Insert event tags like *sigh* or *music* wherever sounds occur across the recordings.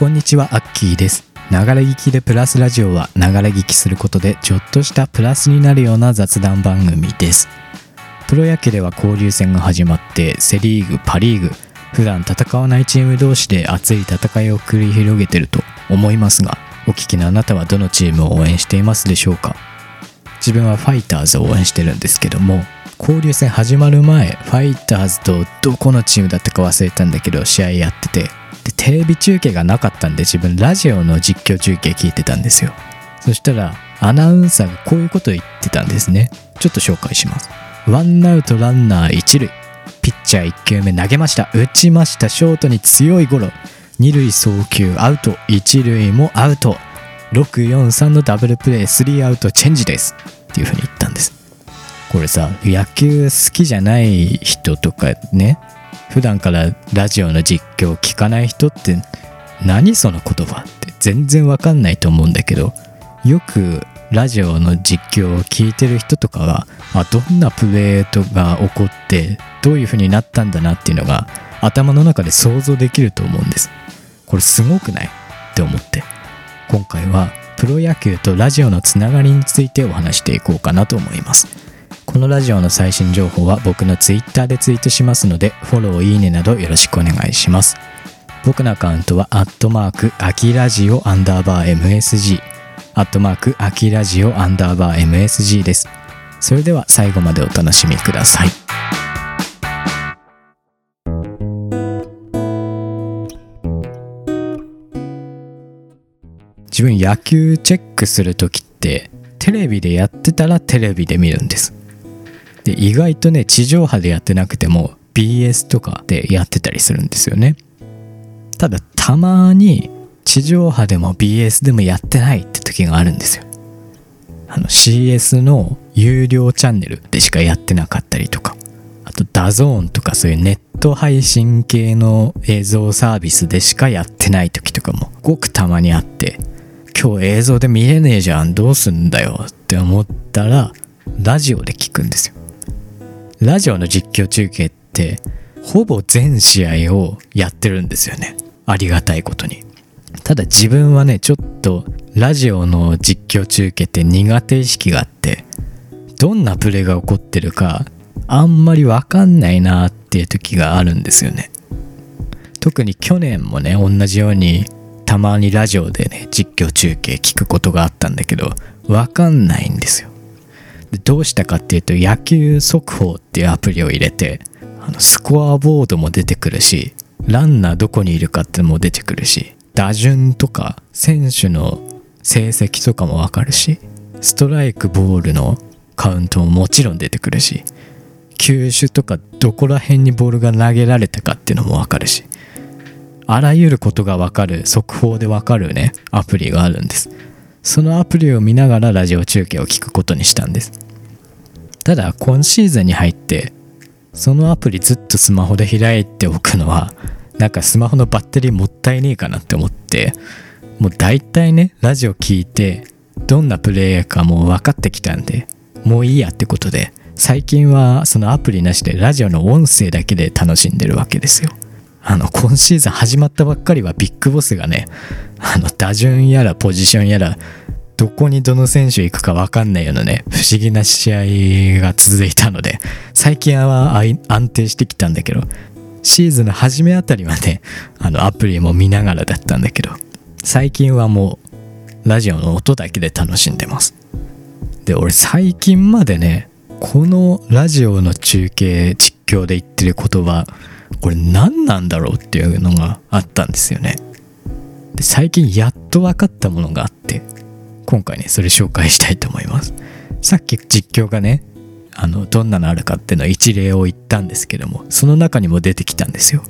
こんにちは、アッキーです。ながら聞きでプラスラジオは、ながら聞きすることでちょっとしたプラスになるような雑談番組です。プロ野球では交流戦が始まって、セ・リーグ、パ・リーグ、普段戦わないチーム同士で熱い戦いを繰り広げてると思いますが、お聞きのあなたはどのチームを応援していますでしょうか？自分はファイターズを応援してるんですけども交流戦始まる前ファイターズとどこのチームだったか忘れたんだけど試合やっててでテレビ中継がなかったんで自分ラジオの実況中継聞いてたんですよ。そしたらアナウンサーがこういうことを言ってたんですね。ちょっと紹介します。ワンアウトランナー一塁。ピッチャー1球目投げました。打ちました。ショートに強いゴロ。二塁送球アウト一塁もアウト。643のダブルプレー3アウトチェンジです。っていう風に言ったんです。これさ野球好きじゃない人とかね普段からラジオの実況を聞かない人って何その言葉って全然わかんないと思うんだけどよくラジオの実況を聞いてる人とかはあどんなプレーとが起こってどういう風になったんだなっていうのが頭の中で想像できると思うんです。これすごくないって思って。今回はプロ野球とラジオのつながりについてお話していこうかなと思います。このラジオの最新情報は僕の Twitter でツイートしますのでフォローいいねなどよろしくお願いします。僕のアカウントはアットマークアキラジオアンダーバー MSG アットマークアキラジオアンダーバー MSG です。それでは最後までお楽しみください。自分野球チェックする時ってテレビでやってたらテレビで見るんです。で意外とね地上波でやってなくても BS とかでやってたりするんですよね。ただたまに地上波でも BS でもやってないって時があるんですよ。あの CS の有料チャンネルでしかやってなかったりとか。あと DAZN とかそういうネット配信系の映像サービスでしかやってない時とかもごくたまにあって。今日映像で見れねえじゃんどうすんだよって思ったらラジオで聞くんですよ。ラジオの実況中継ってほぼ全試合をやってるんですよね。ありがたいことに。ただ自分はねちょっとラジオの実況中継って苦手意識があってどんなプレーが起こってるかあんまりわかんないなっていう時があるんですよね。特に去年もね同じようにたまにラジオでね実況中継聞くことがあったんだけどわかんないんですよ。どうしたかっていうと野球速報っていうアプリを入れてあのスコアボードも出てくるしランナーどこにいるかってのも出てくるし打順とか選手の成績とかもわかるしストライクボールのカウントももちろん出てくるし球種とかどこら辺にボールが投げられたかっていうのもわかるしあらゆることがわかる速報でわかるねアプリがあるんです。そのアプリを見ながらラジオ中継を聞くことにしたんです。ただ今シーズンに入ってそのアプリずっとスマホで開いておくのはなんかスマホのバッテリーもったいねえかなって思ってもう大体ねラジオ聞いてどんなプレイヤーかもう分かってきたんでもういいやってことで最近はそのアプリなしでラジオの音声だけで楽しんでるわけですよ。あの今シーズン始まったばっかりはビッグボスがねあの打順やらポジションやらどこにどの選手行くか分かんないようなね不思議な試合が続いたので最近は安定してきたんだけどシーズンの初めあたりはねあのアプリも見ながらだったんだけど最近はもうラジオの音だけで楽しんでます。で俺最近までねこのラジオの中継実況で言ってる言葉これ何なんだろうっていうのがあったんですよね。で最近やっと分かったものがあって今回ねそれ紹介したいと思います。さっき実況がねあのどんなのあるかっていうの一例を言ったんですけどもその中にも出てきたんですよ。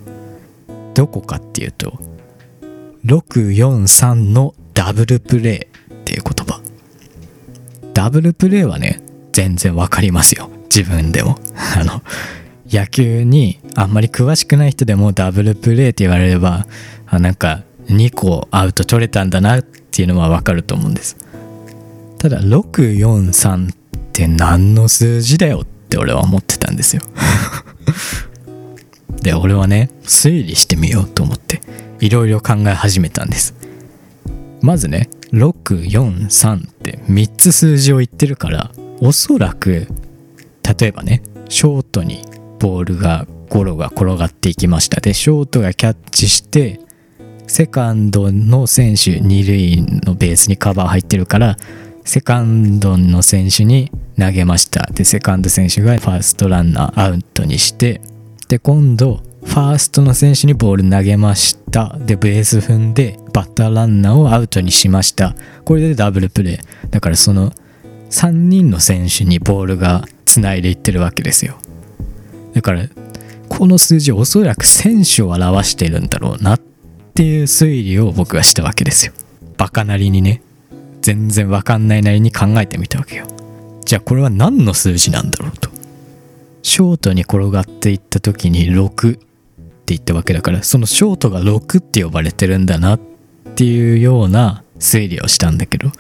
どこかっていうと643のダブルプレイっていう言葉。ダブルプレイはね全然わかりますよ。自分でも。あの野球にあんまり詳しくない人でもダブルプレイって言われればあなんか2個アウト取れたんだなっていうのはわかると思うんです。ただ643って何の数字だよって俺は思ってたんですよ。*laughs* で俺はね推理してみようと思っていろいろ考え始めたんです。まずね643って3つ数字を言ってるからおそらく例えばねショートにボールがゴロが転がっていきました。でショートがキャッチしてセカンドの選手二塁のベースにカバー入ってるからセカンドの選手に投げました。でセカンド選手がファーストランナーアウトにしてで今度ファーストの選手にボール投げました。でベース踏んでバッターランナーをアウトにしました。これでダブルプレーだからその3人の選手にボールがつないでいってるわけですよ。だからこの数字おそらく選手を表してるんだろうなっていう推理を僕はしたわけですよ。バカなりにね。全然わかんないなりに考えてみたわけよ。じゃあこれは何の数字なんだろうと。ショートに転がっていった時に6って言ったわけだからそのショートが6って呼ばれてるんだなっていうような推理をしたんだけど。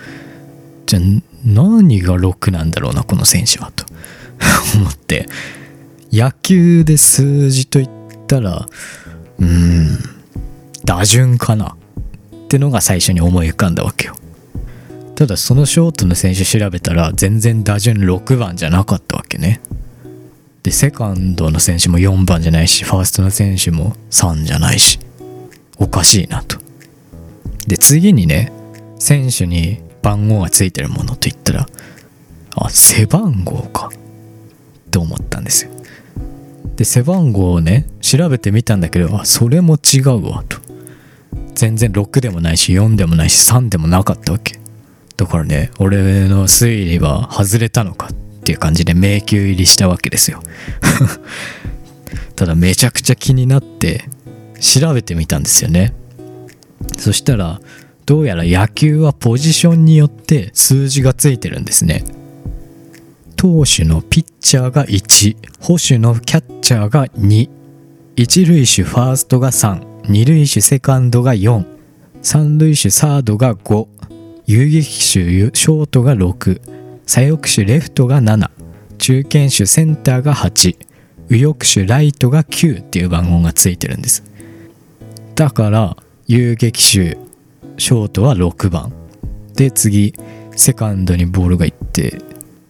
じゃあ何が6なんだろうなこの選手はと。*laughs* 思って。野球で数字といったらうん打順かなってのが最初に思い浮かんだわけよ。ただそのショートの選手調べたら全然打順6番じゃなかったわけね。でセカンドの選手も4番じゃないしファーストの選手も3じゃないしおかしいなと。で次にね選手に番号がついてるものといったらあ背番号かって思ったんですよ。で背番号をね調べてみたんだけどあそれも違うわと。全然6でもないし4でもないし3でもなかったわけ。だからね俺の推理は外れたのかっていう感じで迷宮入りしたわけですよ。*laughs* ただめちゃくちゃ気になって調べてみたんですよね。そしたらどうやら野球はポジションによって数字がついてるんですね。投手のピッチャーが1捕手のキャッチャーが2一塁手ファーストが3二塁手セカンドが4三塁手サードが5遊撃手ショートが6左翼手レフトが7中堅手センターが8右翼手ライトが9っていう番号がついてるんです。だから遊撃手ショートは6番。で次セカンドにボールがいって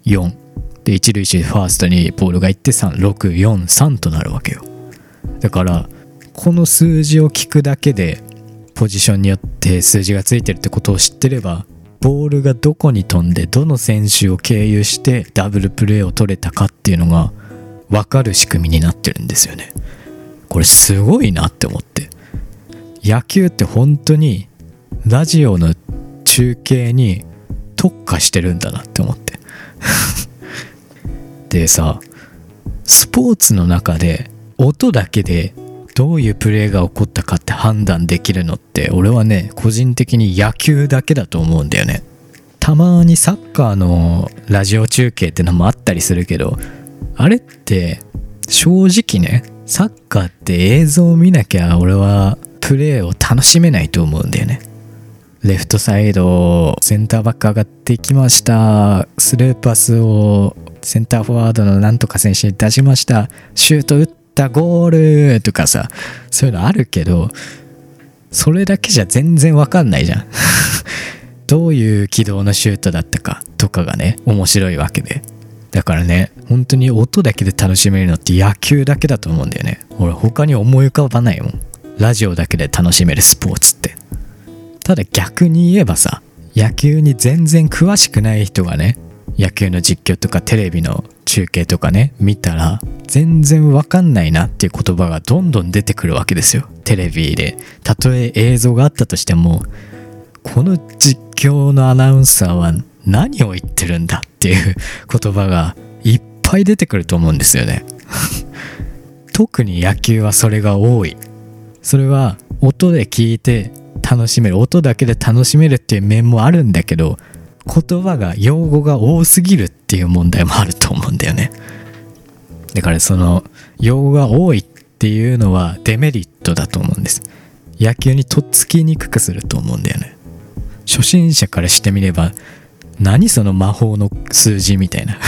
4で一塁手ファーストにボールがいって3643となるわけよ。だからこの数字を聞くだけでポジションによって数字がついてるってことを知ってればボールがどこに飛んでどの選手を経由してダブルプレーを取れたかっていうのが分かる仕組みになってるんですよね。これすごいなって思って。野球って本当にラジオの中継に特化してるんだなって思って。でさスポーツの中で音だけでどういうプレーが起こったかって判断できるのって俺はね個人的に野球だけだと思うんだよね。たまにサッカーのラジオ中継ってのもあったりするけどあれって正直ねサッカーって映像を見なきゃ俺はプレーを楽しめないと思うんだよね。レフトサイドセンターバック上がってきました。スルーパスをセンターフォワードのなんとか選手に出しました。シュート打ったゴールとかさそういうのあるけどそれだけじゃ全然わかんないじゃん。*laughs* どういう軌道のシュートだったかとかがね面白いわけで。だからね本当に音だけで楽しめるのって野球だけだと思うんだよね。俺他に思い浮かばないもん。ラジオだけで楽しめるスポーツって。ただ逆に言えばさ野球に全然詳しくない人がね野球の実況とかテレビの中継とかね見たら全然わかんないなっていう言葉がどんどん出てくるわけですよ。テレビで。たとえ映像があったとしてもこの実況のアナウンサーは何を言ってるんだっていう *laughs* 言葉がいっぱい出てくると思うんですよね。*laughs* 特に野球はそれが多い。それは音で聞いて楽しめる音だけで楽しめるっていう面もあるんだけど言葉が用語が多すぎるっていう問題もあると思うんだよね。だからその用語が多いっていうのはデメリットだと思うんです。野球にとっつきにくくすると思うんだよね。初心者からしてみれば何その魔法の数字みたいな。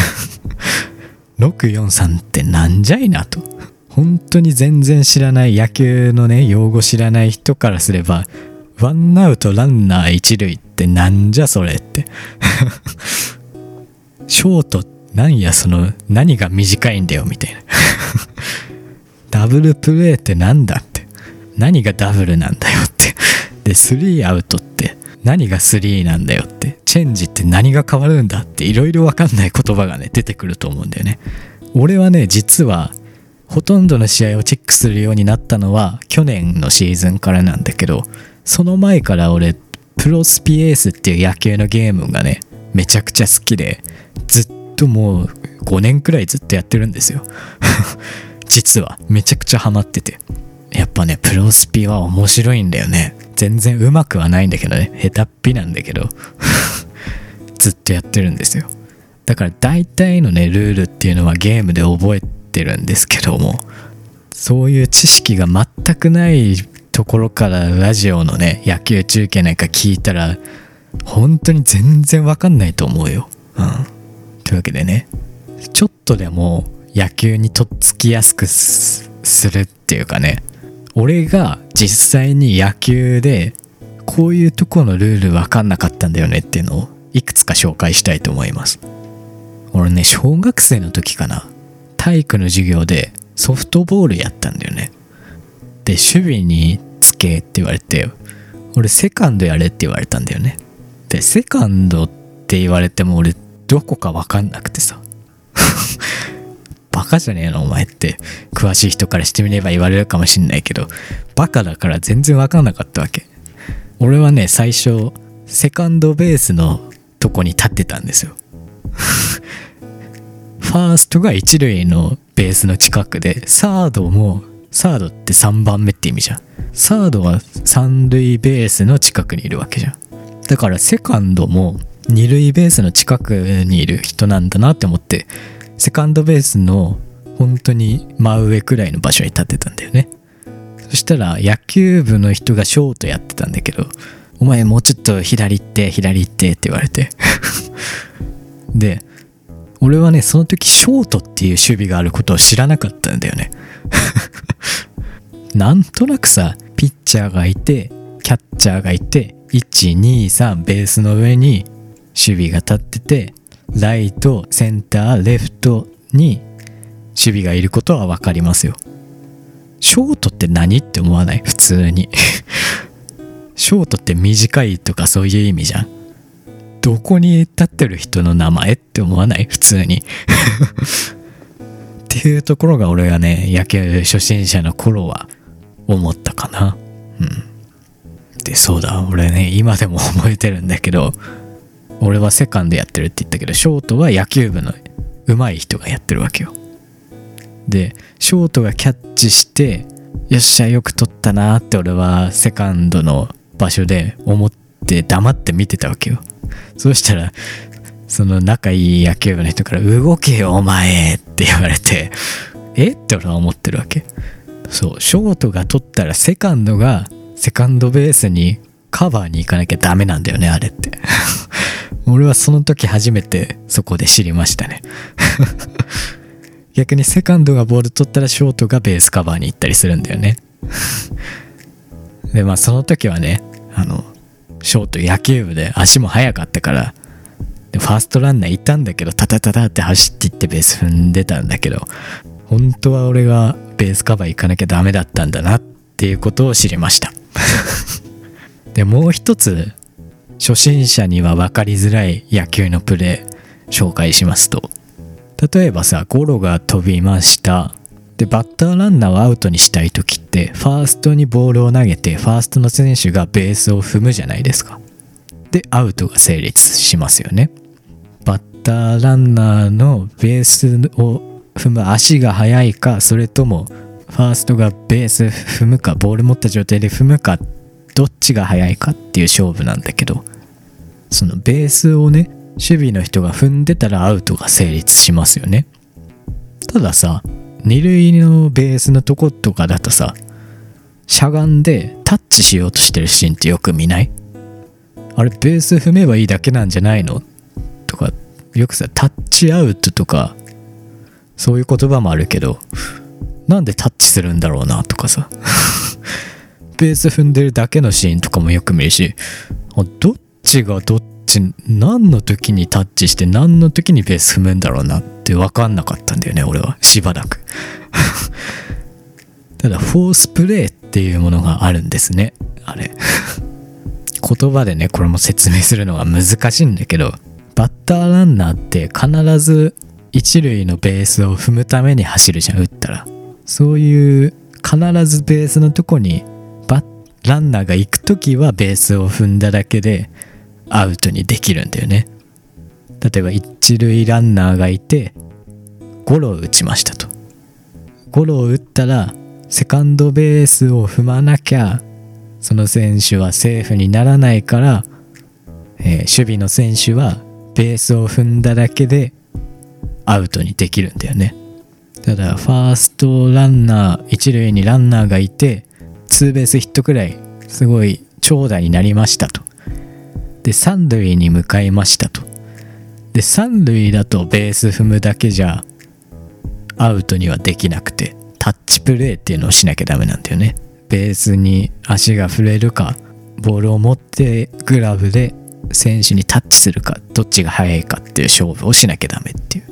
*laughs* 643ってなんじゃいなと。本当に全然知らない野球のね用語知らない人からすればワンアウトランナー一塁ってなんじゃそれって。*laughs* ショートなんやその何が短いんだよみたいな。*laughs* ダブルプレーってなんだって。何がダブルなんだよって。でスリーアウトって何がスリーなんだよって。チェンジって何が変わるんだって。いろいろわかんない言葉がね出てくると思うんだよね。俺はね実はほとんどの試合をチェックするようになったのは去年のシーズンからなんだけどその前から俺プロスピエースっていう野球のゲームがねめちゃくちゃ好きでずっともう5年くらいずっとやってるんですよ。*laughs* 実は。めちゃくちゃハマってて。やっぱねプロスピは面白いんだよね。全然うまくはないんだけどね。下手っぴなんだけど。*laughs* ずっとやってるんですよ。だから大体のねルールっていうのはゲームで覚えてるんですけどもそういう知識が全くないところからラジオのね野球中継なんか聞いたら本当に全然わかんないと思うよ。うん。というわけでねちょっとでも野球にとっつきやすくするっていうかね俺が実際に野球でこういうとこのルールわかんなかったんだよねっていうのをいくつか紹介したいと思います。俺ね小学生の時かな体育の授業でソフトボールやったんだよね。で、守備につけって言われて、俺セカンドやれって言われたんだよね。で、セカンドって言われても俺どこかわかんなくてさ。*laughs* バカじゃねえのお前って詳しい人からしてみれば言われるかもしんないけど、バカだから全然わかんなかったわけ。俺はね、最初、セカンドベースのとこに立ってたんですよ。*laughs* ファーストが一塁のベースの近くで、サードも、サードって3番目って意味じゃん。サードは三塁ベースの近くにいるわけじゃん。だからセカンドも二塁ベースの近くにいる人なんだなって思って、セカンドベースの本当に真上くらいの場所に立ってたんだよね。そしたら野球部の人がショートやってたんだけど、お前もうちょっと左行って、左行ってって言われて。*laughs* で、俺はね、その時ショートっていう守備があることを知らなかったんだよね。*laughs* なんとなくさ、ピッチャーがいて、キャッチャーがいて、1、2、3ベースの上に守備が立ってて、ライト、センター、レフトに守備がいることはわかりますよ。ショートって何って思わない？普通に。*laughs* ショートって短いとかそういう意味じゃん。どこに立ってる人の名前って思わない？*laughs* 普通に。*laughs* っていうところが俺がね野球初心者の頃は思ったかな。うん。でそうだ俺ね今でも覚えてるんだけど俺はセカンドやってるって言ったけどショートは野球部の上手い人がやってるわけよ。でショートがキャッチしてよっしゃよく取ったなって俺はセカンドの場所で思って黙って見てたわけよ。そうしたら、その仲いい野球部の人から、動けよ、お前って言われて、え？って俺は思ってるわけ。そう、ショートが取ったら、セカンドが、セカンドベースにカバーに行かなきゃダメなんだよね、あれって。*laughs* 俺はその時初めてそこで知りましたね。*laughs* 逆にセカンドがボール取ったらショートがベースカバーに行ったりするんだよね。*laughs* で、まあその時はね、あの、ショート野球部で足も速かったからでファーストランナーいたんだけどタタタタって走っていってベース踏んでたんだけど本当は俺がベースカバー行かなきゃダメだったんだなっていうことを知りました。*laughs* でもう一つ初心者には分かりづらい野球のプレー紹介しますと。例えばさゴロが飛びました。でバッターランナーをアウトにしたい時ってファーストにボールを投げてファーストの選手がベースを踏むじゃないですか。でアウトが成立しますよね。バッターランナーのベースを踏む足が速いかそれともファーストがベース踏むかボール持った状態で踏むかどっちが速いかっていう勝負なんだけどそのベースをね守備の人が踏んでたらアウトが成立しますよね。たださ二塁のベースのとことかだとさしゃがんでタッチしようとしてるシーンってよく見ない？あれベース踏めばいいだけなんじゃないの？とかよくさタッチアウトとかそういう言葉もあるけどなんでタッチするんだろうな？とかさ。*laughs* ベース踏んでるだけのシーンとかもよく見るしどっちがどっち何の時にタッチして何の時にベース踏むんだろうなって分かんなかったんだよね俺はしばらく。*laughs* ただフォースプレーっていうものがあるんですねあれ。言葉でねこれも説明するのが難しいんだけどバッターランナーって必ず一塁のベースを踏むために走るじゃん打ったら。そういう必ずベースのとこにバランナーが行く時はベースを踏んだだけでアウトにできるんだよね。例えば一塁ランナーがいてゴロを打ちましたと。ゴロを打ったらセカンドベースを踏まなきゃその選手はセーフにならないから、えー、守備の選手はベースを踏んだだけでアウトにできるんだよね。ただファーストランナー一塁にランナーがいてツーベースヒットくらいすごい長打になりましたと。で三塁に向かいましたと。で三塁だとベース踏むだけじゃアウトにはできなくてタッチプレーっていうのをしなきゃダメなんだよね。ベースに足が触れるかボールを持ってグラブで選手にタッチするかどっちが速いかっていう勝負をしなきゃダメっていう。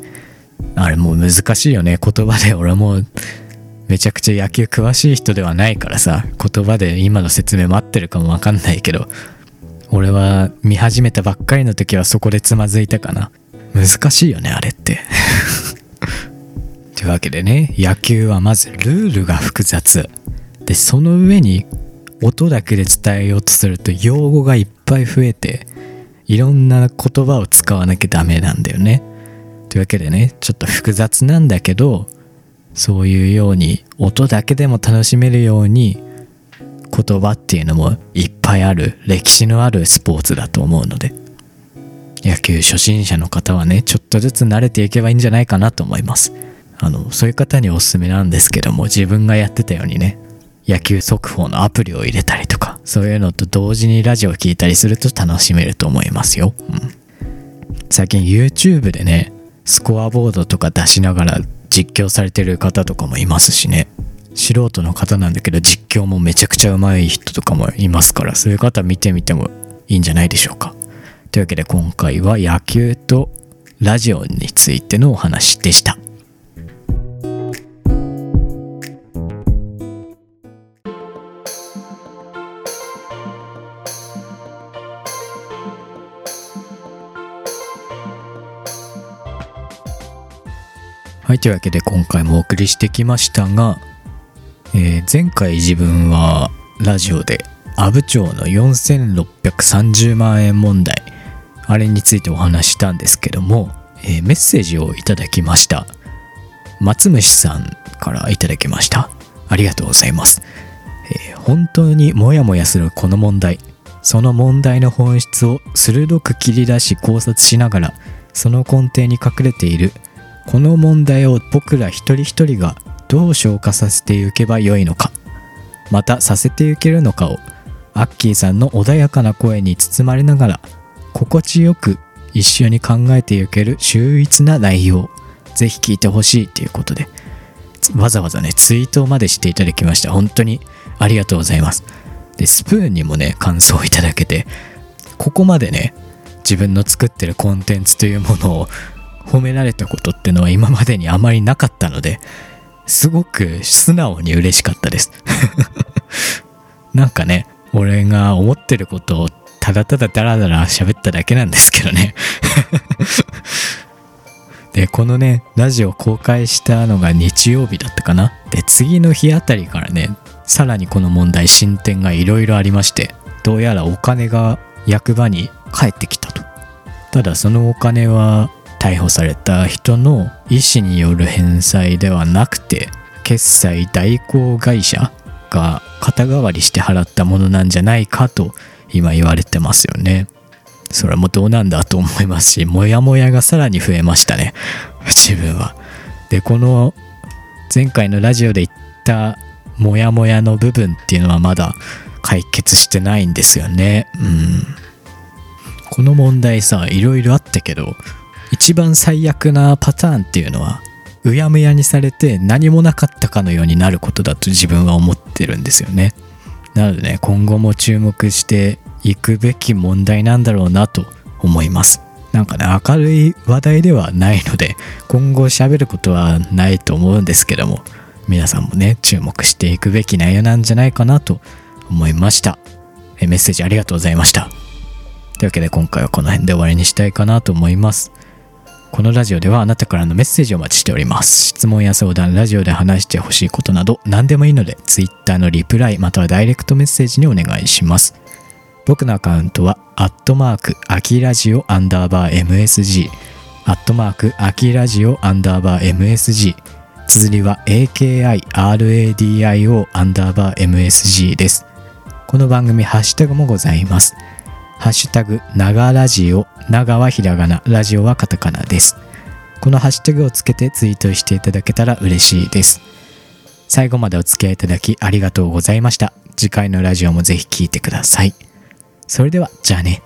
あれもう難しいよね。言葉で俺もめちゃくちゃ野球詳しい人ではないからさ言葉で今の説明も合ってるかもわかんないけど俺は見始めたばっかりの時はそこでつまずいたかな。難しいよねあれって。*laughs* というわけでね野球はまずルールが複雑。でその上に音だけで伝えようとすると用語がいっぱい増えていろんな言葉を使わなきゃダメなんだよね。というわけでねちょっと複雑なんだけどそういうように音だけでも楽しめるように言葉っていうのもいっぱいある歴史のあるスポーツだと思うので。野球初心者の方はねちょっとずつ慣れていけばいいんじゃないかなと思います。あのそういう方におすすめなんですけども自分がやってたようにね野球速報のアプリを入れたりとかそういうのと同時にラジオを聴いたりすると楽しめると思いますよ、うん、最近 YouTube でねスコアボードとか出しながら実況されてる方とかもいますしね。素人の方なんだけど実況もめちゃくちゃ上手い人とかもいますからそういう方見てみてもいいんじゃないでしょうか。というわけで今回は野球とラジオについてのお話でした。はい、というわけで今回もお送りしてきましたが、えー、前回自分はラジオで阿武町の4630万円問題あれについてお話したんですけども、えー、メッセージをいただきました。松虫さんからいただきました。ありがとうございます、えー、本当にモヤモヤするこの問題。その問題の本質を鋭く切り出し考察しながらその根底に隠れているこの問題を僕ら一人一人がどう消化させていけばよいのか。またさせていけるのかをアッキーさんの穏やかな声に包まれながら心地よく一緒に考えていける秀逸な内容ぜひ聞いてほしいということでわざわざねツイートまでしていただきました。本当にありがとうございます。でスプーンにもね感想をいただけてここまでね自分の作ってるコンテンツというものを褒められたことってのは今までにあまりなかったのですごく素直に嬉しかったです。*laughs* なんかね俺が思ってることをただただダラダラ喋っただけなんですけどね。*laughs* でこのねラジオ公開したのが日曜日だったかな。で次の日あたりからねさらにこの問題進展がいろいろありましてどうやらお金が役場に返ってきたと。ただそのお金は逮捕された人の意思による返済ではなくて決済代行会社が肩代わりして払ったものなんじゃないかと今言われてますよね。それもどうなんだと思いますし、モヤモヤがさらに増えましたね。自分は。で、この前回のラジオで言ったモヤモヤの部分っていうのはまだ解決してないんですよね。うん。この問題さ、いろいろあったけど、一番最悪なパターンっていうのはうやむやにされて何もなかったかのようになることだと自分は思ってるんですよね。なのでね今後も注目していくべき問題なんだろうなと思います。なんかね明るい話題ではないので今後喋ることはないと思うんですけども皆さんもね注目していくべき内容なんじゃないかなと思いました。えメッセージありがとうございました。というわけで今回はこの辺で終わりにしたいかなと思います。このラジオではあなたからのメッセージをお待ちしております。質問や相談ラジオで話してほしいことなど何でもいいので Twitter のリプライまたはダイレクトメッセージにお願いします。僕のアカウントはアットマークアキラジオアンダーバー MSG アットマークアキラジオアンダーバー MSG 綴りは AKIRADIO アンダーバー MSG です。この番組ハッシュタグもございます。ハッシュタグ、長ラジオ、長はひらがな、ラジオはカタカナです。このハッシュタグをつけてツイートしていただけたら嬉しいです。最後までお付き合いいただきありがとうございました。次回のラジオもぜひ聴いてください。それでは、じゃあね。